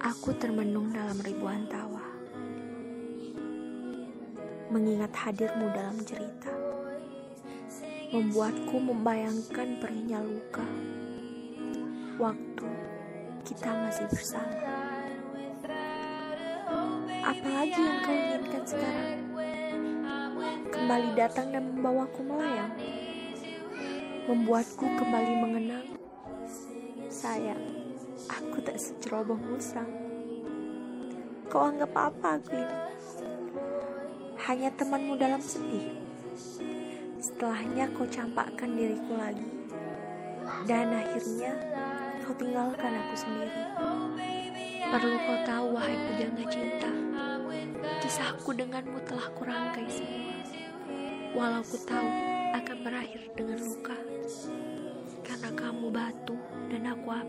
Aku termenung dalam ribuan tawa, mengingat hadirmu dalam cerita, membuatku membayangkan perihnya luka. Waktu kita masih bersama. Apalagi yang kau inginkan sekarang? Kembali datang dan membawaku melayang, membuatku kembali mengenang. Sayang, aku tak seceroboh musang. Kau anggap apa aku ini? Hanya temanmu dalam sedih. Setelahnya kau campakkan diriku lagi. Dan akhirnya kau tinggalkan aku sendiri. Perlu kau tahu wahai pujangga cinta. Kisahku denganmu telah kurangkai semua. Walau ku tahu akan berakhir dengan luka. Karena kamu batu dan aku api.